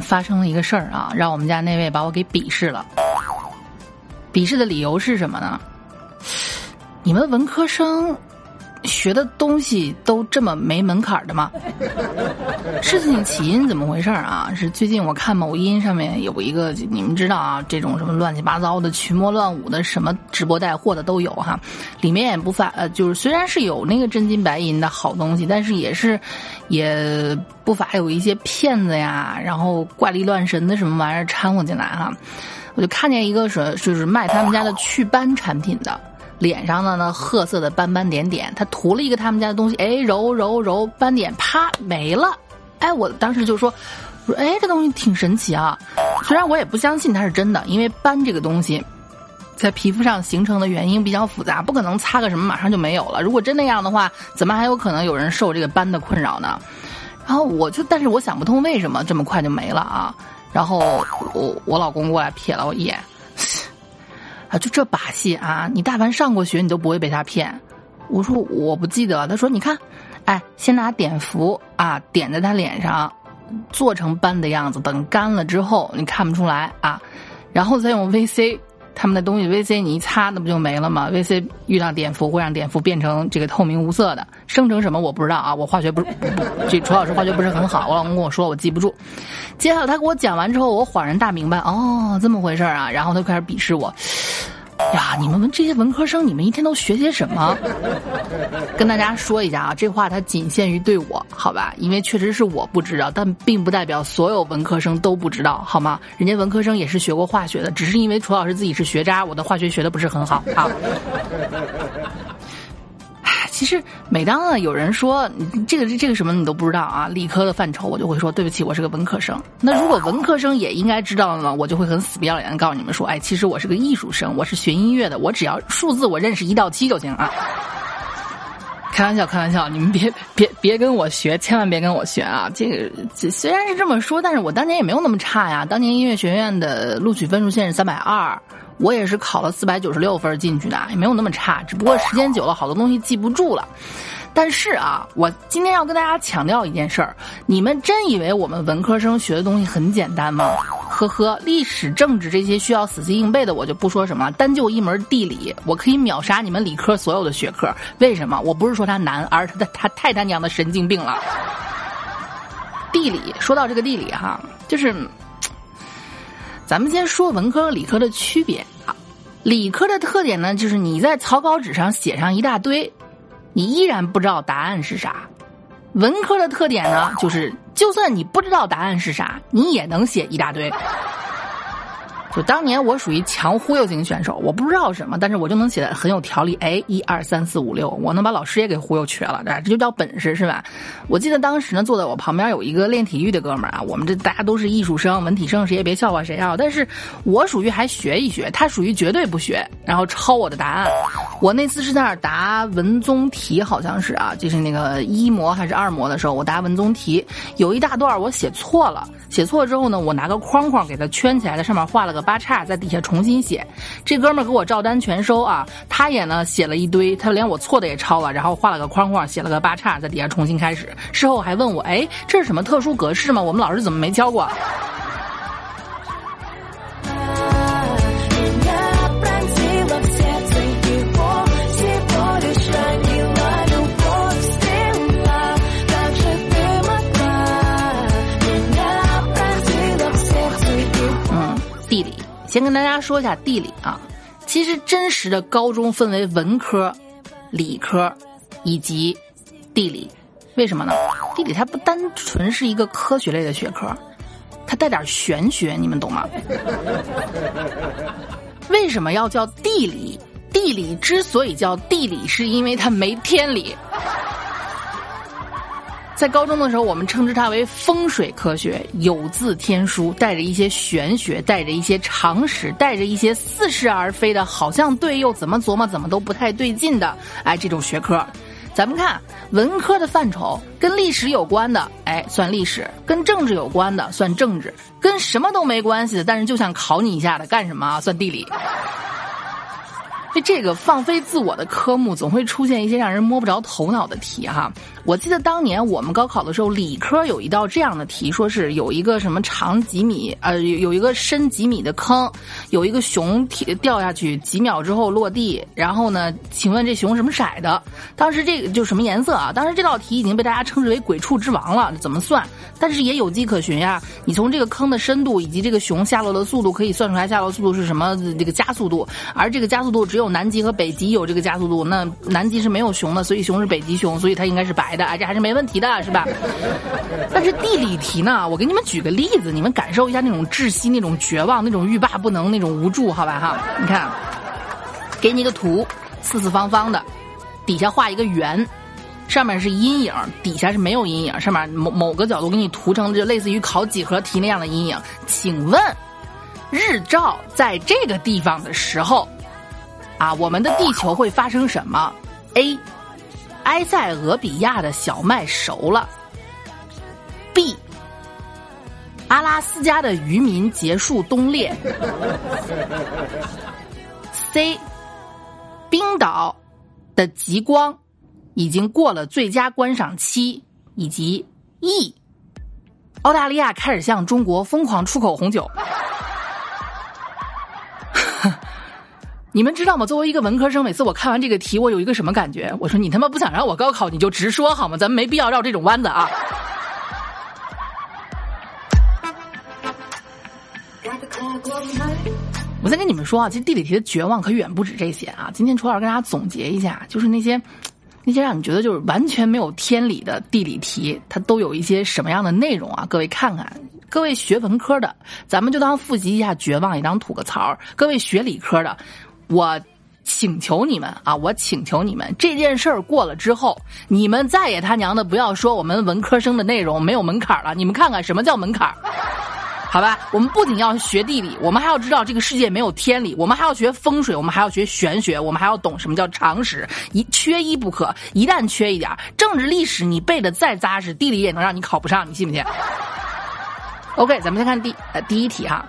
发生了一个事儿啊，让我们家那位把我给鄙视了。鄙视的理由是什么呢？你们文科生。学的东西都这么没门槛的吗？事情起因怎么回事啊？是最近我看某音上面有一个，你们知道啊，这种什么乱七八糟的群魔乱舞的什么直播带货的都有哈，里面也不乏呃，就是虽然是有那个真金白银的好东西，但是也是也不乏有一些骗子呀，然后怪力乱神的什么玩意儿掺和进来哈。我就看见一个是就是卖他们家的祛斑产品的。脸上的呢，褐色的斑斑点点，他涂了一个他们家的东西，哎，揉揉揉，斑点啪没了，哎，我当时就说，说哎，这东西挺神奇啊，虽然我也不相信它是真的，因为斑这个东西，在皮肤上形成的原因比较复杂，不可能擦个什么马上就没有了。如果真那样的话，怎么还有可能有人受这个斑的困扰呢？然后我就，但是我想不通为什么这么快就没了啊？然后我我老公过来瞥了我一眼。啊，就这把戏啊！你大凡上过学，你都不会被他骗。我说我不记得。他说你看，哎，先拿碘伏啊，点在他脸上，做成斑的样子。等干了之后，你看不出来啊。然后再用 VC，他们的东西 VC 你一擦，那不就没了吗？VC 遇到碘伏会让碘伏变成这个透明无色的，生成什么我不知道啊。我化学不，这楚老师化学不是很好。我老公跟我说，我记不住。接下来他给我讲完之后，我恍然大明白，哦，这么回事啊。然后他开始鄙视我。呀，你们文这些文科生，你们一天都学些什么？跟大家说一下啊，这话它仅限于对我，好吧？因为确实是我不知道，但并不代表所有文科生都不知道，好吗？人家文科生也是学过化学的，只是因为楚老师自己是学渣，我的化学学的不是很好啊。其实，每当呢有人说这个这个什么你都不知道啊，理科的范畴，我就会说对不起，我是个文科生。那如果文科生也应该知道呢，我就会很死不要脸的告诉你们说，哎，其实我是个艺术生，我是学音乐的，我只要数字我认识一到七就行啊。开玩笑，开玩笑，你们别别别跟我学，千万别跟我学啊！这个虽然是这么说，但是我当年也没有那么差呀。当年音乐学院的录取分数线是三百二。我也是考了四百九十六分进去的，也没有那么差，只不过时间久了，好多东西记不住了。但是啊，我今天要跟大家强调一件事儿：你们真以为我们文科生学的东西很简单吗？呵呵，历史、政治这些需要死记硬背的，我就不说什么。单就一门地理，我可以秒杀你们理科所有的学科。为什么？我不是说它难，而是它它太他娘的神经病了。地理，说到这个地理哈，就是。咱们先说文科和理科的区别啊，理科的特点呢，就是你在草稿纸上写上一大堆，你依然不知道答案是啥；文科的特点呢，就是就算你不知道答案是啥，你也能写一大堆。就当年我属于强忽悠型选手，我不知道什么，但是我就能写的很有条理。哎，一二三四五六，我能把老师也给忽悠瘸了，这就叫本事是吧？我记得当时呢，坐在我旁边有一个练体育的哥们儿啊，我们这大家都是艺术生、文体生，谁也别笑话谁啊。但是我属于还学一学，他属于绝对不学，然后抄我的答案。我那次是在那儿答文综题，好像是啊，就是那个一模还是二模的时候，我答文综题，有一大段我写错了，写错了之后呢，我拿个框框给它圈起来，在上面画了个。八叉在底下重新写，这哥们儿给我照单全收啊！他也呢写了一堆，他连我错的也抄了，然后画了个框框，写了个八叉，在底下重新开始。事后还问我，哎，这是什么特殊格式吗？我们老师怎么没教过？先跟大家说一下地理啊，其实真实的高中分为文科、理科以及地理，为什么呢？地理它不单纯是一个科学类的学科，它带点玄学，你们懂吗？为什么要叫地理？地理之所以叫地理，是因为它没天理。在高中的时候，我们称之它为风水科学，有字天书，带着一些玄学，带着一些常识，带着一些似是而非的，好像对又怎么琢磨怎么都不太对劲的，哎，这种学科。咱们看文科的范畴，跟历史有关的，哎，算历史；跟政治有关的，算政治；跟什么都没关系的，但是就想考你一下的，干什么？算地理。就这个放飞自我的科目，总会出现一些让人摸不着头脑的题哈。我记得当年我们高考的时候，理科有一道这样的题，说是有一个什么长几米，呃，有有一个深几米的坑，有一个熊掉下去，几秒之后落地，然后呢，请问这熊什么色的？当时这个就什么颜色啊？当时这道题已经被大家称之为“鬼畜之王”了，怎么算？但是也有迹可循呀，你从这个坑的深度以及这个熊下落的速度，可以算出来下落速度是什么这个加速度，而这个加速度只有南极和北极有这个加速度，那南极是没有熊的，所以熊是北极熊，所以它应该是白的，哎，这还是没问题的，是吧？但是地理题呢，我给你们举个例子，你们感受一下那种窒息、那种绝望、那种欲罢不能、那种无助，好吧哈？你看，给你一个图，四四方方的，底下画一个圆。上面是阴影，底下是没有阴影。上面某某个角度给你涂成就类似于考几何题那样的阴影。请问，日照在这个地方的时候，啊，我们的地球会发生什么？A. 埃塞俄比亚的小麦熟了。B. 阿拉斯加的渔民结束冬猎。C. 冰岛的极光。已经过了最佳观赏期，以及 E，澳大利亚开始向中国疯狂出口红酒。你们知道吗？作为一个文科生，每次我看完这个题，我有一个什么感觉？我说你他妈不想让我高考，你就直说好吗？咱们没必要绕这种弯子啊！我再跟你们说啊，其实地理题的绝望可远不止这些啊。今天楚老师跟大家总结一下，就是那些。那些让你觉得就是完全没有天理的地理题，它都有一些什么样的内容啊？各位看看，各位学文科的，咱们就当复习一下绝望，也当吐个槽。各位学理科的，我请求你们啊，我请求你们，这件事儿过了之后，你们再也他娘的不要说我们文科生的内容没有门槛了。你们看看什么叫门槛？好吧，我们不仅要学地理，我们还要知道这个世界没有天理，我们还要学风水，我们还要学玄学，我们还要懂什么叫常识，一缺一不可。一旦缺一点，政治历史你背的再扎实，地理也能让你考不上，你信不信？OK，咱们先看第呃第一题哈。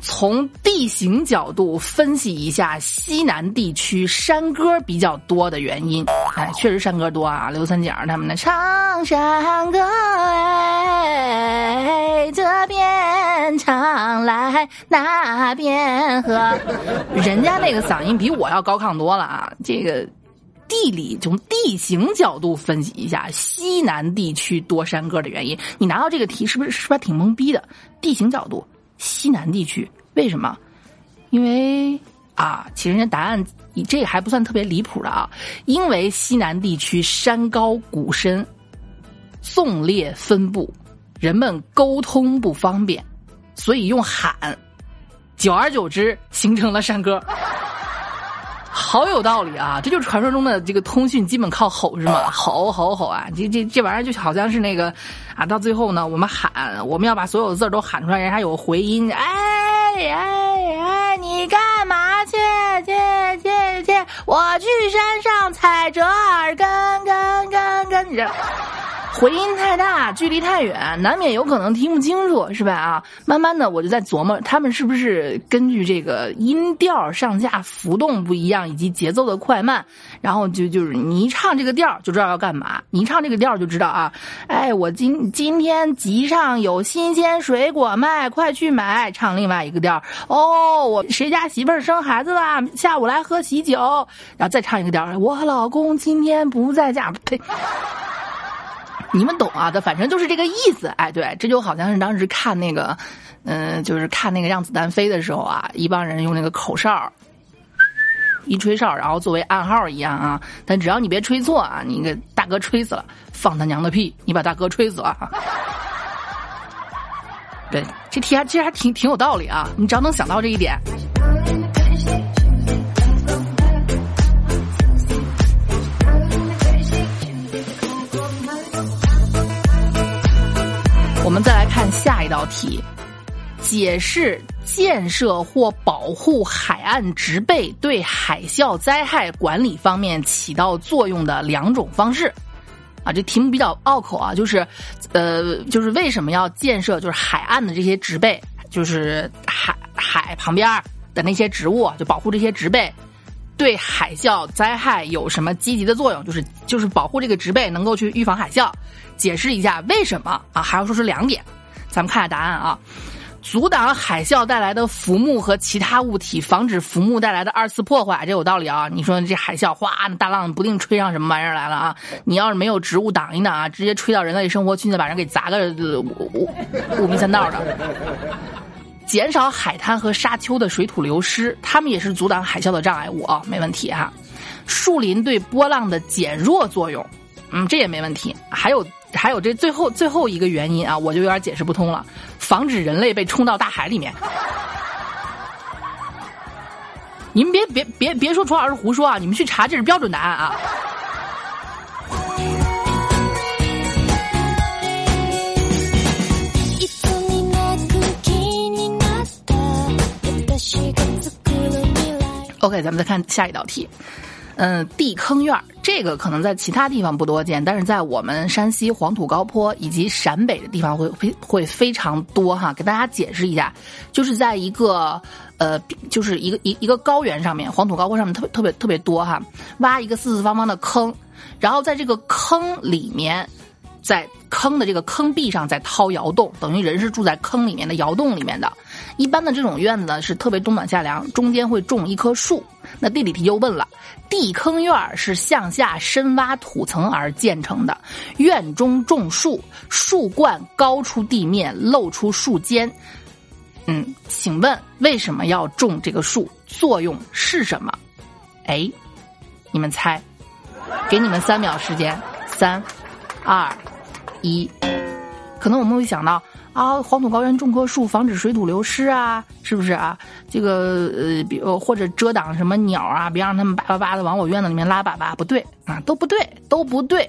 从地形角度分析一下西南地区山歌比较多的原因。哎，确实山歌多啊，刘三姐他们的唱山歌，哎，这边唱来那边和，人家那个嗓音比我要高亢多了啊。这个地理从地形角度分析一下西南地区多山歌的原因，你拿到这个题是不是是不是挺懵逼的？地形角度。西南地区为什么？因为啊，其实人家答案这还不算特别离谱的啊。因为西南地区山高谷深，纵列分布，人们沟通不方便，所以用喊，久而久之形成了山歌。好有道理啊！这就是传说中的这个通讯基本靠吼是吗？吼吼吼啊！这这这玩意儿就好像是那个啊，到最后呢，我们喊，我们要把所有的字都喊出来，人家有回音。哎哎哎，你干嘛去去去去？我去山上采折耳根根根根着。回音太大，距离太远，难免有可能听不清楚，是吧？啊，慢慢的我就在琢磨，他们是不是根据这个音调上下浮动不一样，以及节奏的快慢，然后就就是你一唱这个调就知道要干嘛，你一唱这个调就知道啊，哎，我今今天集上有新鲜水果卖，快去买。唱另外一个调，哦，我谁家媳妇儿生孩子了，下午来喝喜酒，然后再唱一个调，我老公今天不在家，呸。你们懂啊？的，反正就是这个意思。哎，对，这就好像是当时看那个，嗯，就是看那个让子弹飞的时候啊，一帮人用那个口哨一吹哨，然后作为暗号一样啊。但只要你别吹错啊，你给大哥吹死了，放他娘的屁！你把大哥吹死了。对，这题还其实还挺挺有道理啊。你只要能想到这一点。道题，解释建设或保护海岸植被对海啸灾害管理方面起到作用的两种方式。啊，这题目比较拗口啊，就是，呃，就是为什么要建设就是海岸的这些植被，就是海海旁边的那些植物，就保护这些植被，对海啸灾害有什么积极的作用？就是就是保护这个植被，能够去预防海啸。解释一下为什么啊？还要说是两点，咱们看下答案啊。阻挡海啸带来的浮木和其他物体，防止浮木带来的二次破坏，这有道理啊。你说这海啸哗，大浪不定吹上什么玩意儿来了啊？你要是没有植物挡一挡啊，直接吹到人类生活区，再把人给砸个五五迷三道的。减少海滩和沙丘的水土流失，它们也是阻挡海啸的障碍物啊，没问题哈。树林对波浪的减弱作用，嗯，这也没问题。还有。还有这最后最后一个原因啊，我就有点解释不通了。防止人类被冲到大海里面。你们别别别别说楚老师胡说啊！你们去查，这是标准答案啊。OK，咱们再看下一道题。嗯，地坑院这个可能在其他地方不多见，但是在我们山西黄土高坡以及陕北的地方会非会非常多哈。给大家解释一下，就是在一个呃，就是一个一一个高原上面，黄土高坡上面特别特别特别多哈，挖一个四四方方的坑，然后在这个坑里面，在坑的这个坑壁上再掏窑洞，等于人是住在坑里面的窑洞里面的。一般的这种院子呢是特别冬暖夏凉，中间会种一棵树。那地理题又问了，地坑院是向下深挖土层而建成的，院中种树，树冠高出地面，露出树尖。嗯，请问为什么要种这个树？作用是什么？哎，你们猜？给你们三秒时间，三、二、一。可能我们会想到。啊，黄土高原种棵树，防止水土流失啊，是不是啊？这个呃，比如或者遮挡什么鸟啊，别让他们叭叭叭的往我院子里面拉粑粑，不对啊，都不对，都不对。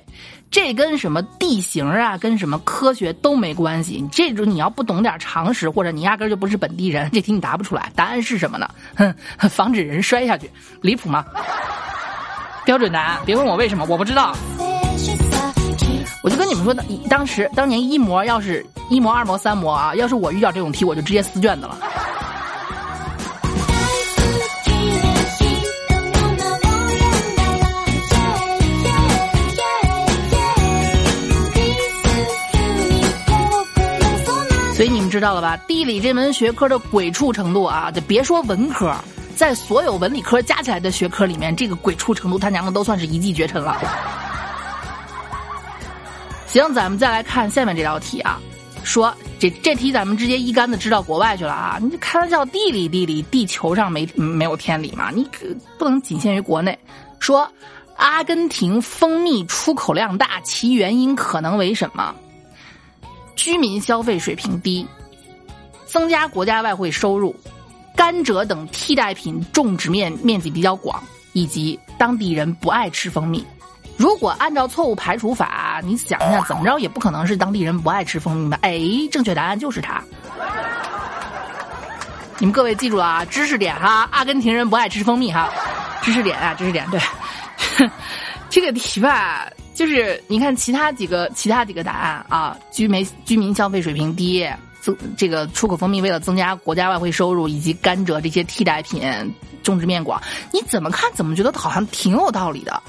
这跟什么地形啊，跟什么科学都没关系。这种你要不懂点常识，或者你压根就不是本地人，这题你答不出来。答案是什么呢？哼，防止人摔下去，离谱吗？标准答案，别问我为什么，我不知道。我就跟你们说，当当时当年一模要是一模二模三模啊，要是我遇到这种题，我就直接撕卷子了。所以你们知道了吧？地理这门学科的鬼畜程度啊，就别说文科，在所有文理科加起来的学科里面，这个鬼畜程度他娘的都算是一骑绝尘了。行，咱们再来看下面这道题啊，说这这题咱们直接一竿子支到国外去了啊！你开玩笑，地理地理，地球上没没有天理嘛？你可不能仅限于国内。说阿根廷蜂蜜出口量大，其原因可能为什么？居民消费水平低，增加国家外汇收入，甘蔗等替代品种植面面积比较广，以及当地人不爱吃蜂蜜。如果按照错误排除法，你想一下，怎么着也不可能是当地人不爱吃蜂蜜吧？哎，正确答案就是它。你们各位记住了啊，知识点哈，阿根廷人不爱吃蜂蜜哈，知识点啊，知识点对。这个题吧，就是你看其他几个其他几个答案啊，居民居民消费水平低，增这个出口蜂蜜为了增加国家外汇收入，以及甘蔗这些替代品种植面广，你怎么看怎么觉得好像挺有道理的。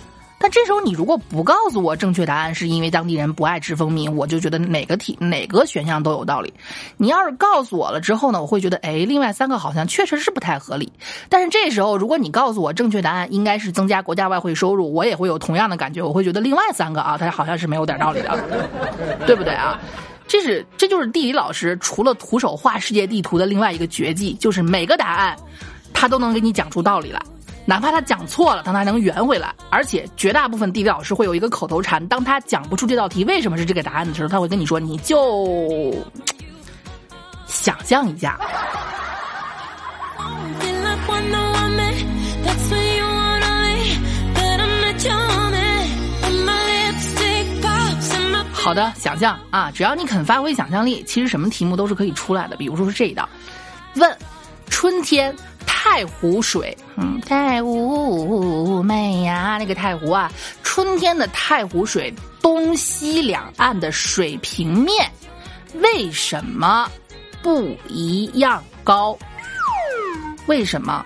但这时候你如果不告诉我正确答案是因为当地人不爱吃蜂蜜，我就觉得哪个题哪个选项都有道理。你要是告诉我了之后呢，我会觉得哎，另外三个好像确实是不太合理。但是这时候如果你告诉我正确答案应该是增加国家外汇收入，我也会有同样的感觉，我会觉得另外三个啊，它好像是没有点道理的，对不对啊？这是这就是地理老师除了徒手画世界地图的另外一个绝技，就是每个答案他都能给你讲出道理来。哪怕他讲错了，他还能圆回来。而且绝大部分地理老师会有一个口头禅：当他讲不出这道题为什么是这个答案的时候，他会跟你说：“你就想象一下。”好的，想象啊，只要你肯发挥想象力，其实什么题目都是可以出来的。比如说是这一道，问春天。太湖水，嗯，太湖美呀，那个太湖啊，春天的太湖水，东西两岸的水平面为什么不一样高？为什么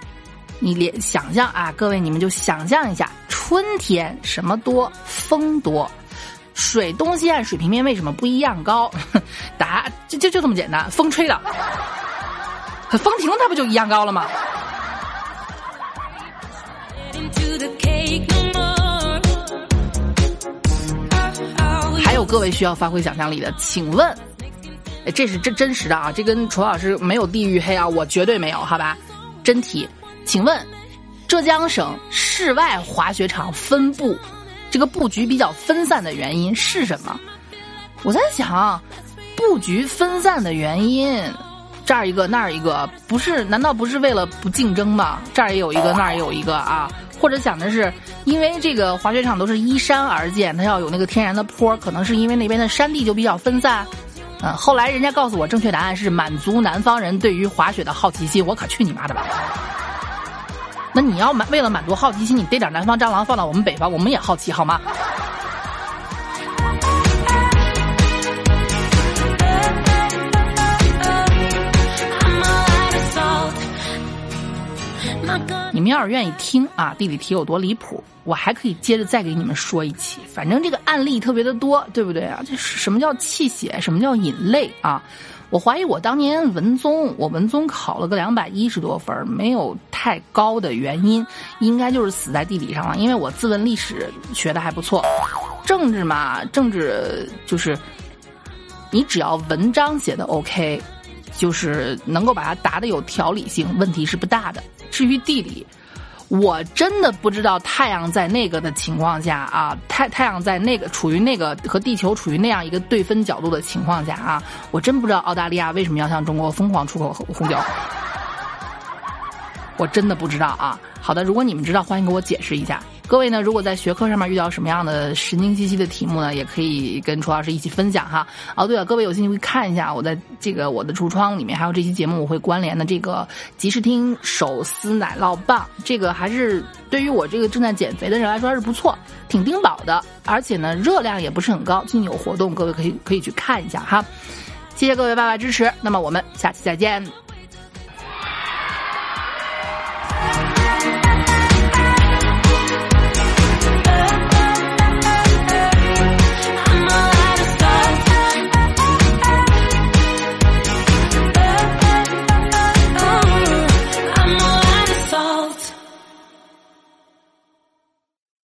你连想象啊，各位你们就想象一下，春天什么多？风多。水东西岸水平面为什么不一样高？答，就就就这么简单，风吹的。风停了，它不就一样高了吗？还有各位需要发挥想象力的，请问，这是真真实的啊，这跟楚老师没有地域黑啊，我绝对没有，好吧？真题，请问，浙江省室外滑雪场分布，这个布局比较分散的原因是什么？我在想，布局分散的原因。这儿一个那儿一个，不是？难道不是为了不竞争吗？这儿也有一个，那儿也有一个啊？或者想的是，因为这个滑雪场都是依山而建，它要有那个天然的坡，可能是因为那边的山地就比较分散。嗯，后来人家告诉我正确答案是满足南方人对于滑雪的好奇心，我可去你妈的吧！那你要满为了满足好奇心，你逮点南方蟑螂放到我们北方，我们也好奇好吗？你们要是愿意听啊，地理题有多离谱，我还可以接着再给你们说一期。反正这个案例特别的多，对不对啊？这什么叫气血？什么叫引泪啊？我怀疑我当年文综，我文综考了个两百一十多分，没有太高的原因，应该就是死在地理上了。因为我自问历史学的还不错，政治嘛，政治就是你只要文章写的 OK，就是能够把它答的有条理性，问题是不大的。至于地理，我真的不知道太阳在那个的情况下啊，太太阳在那个处于那个和地球处于那样一个对分角度的情况下啊，我真不知道澳大利亚为什么要向中国疯狂出口红酒，我真的不知道啊。好的，如果你们知道，欢迎给我解释一下。各位呢，如果在学科上面遇到什么样的神经兮兮的题目呢，也可以跟楚老师一起分享哈。哦，对了，各位有兴趣可以看一下我在这个我的橱窗里面，还有这期节目我会关联的这个即时听手撕奶酪棒，这个还是对于我这个正在减肥的人来说还是不错，挺丁饱的，而且呢热量也不是很高。最近有活动，各位可以可以去看一下哈。谢谢各位爸爸支持，那么我们下期再见。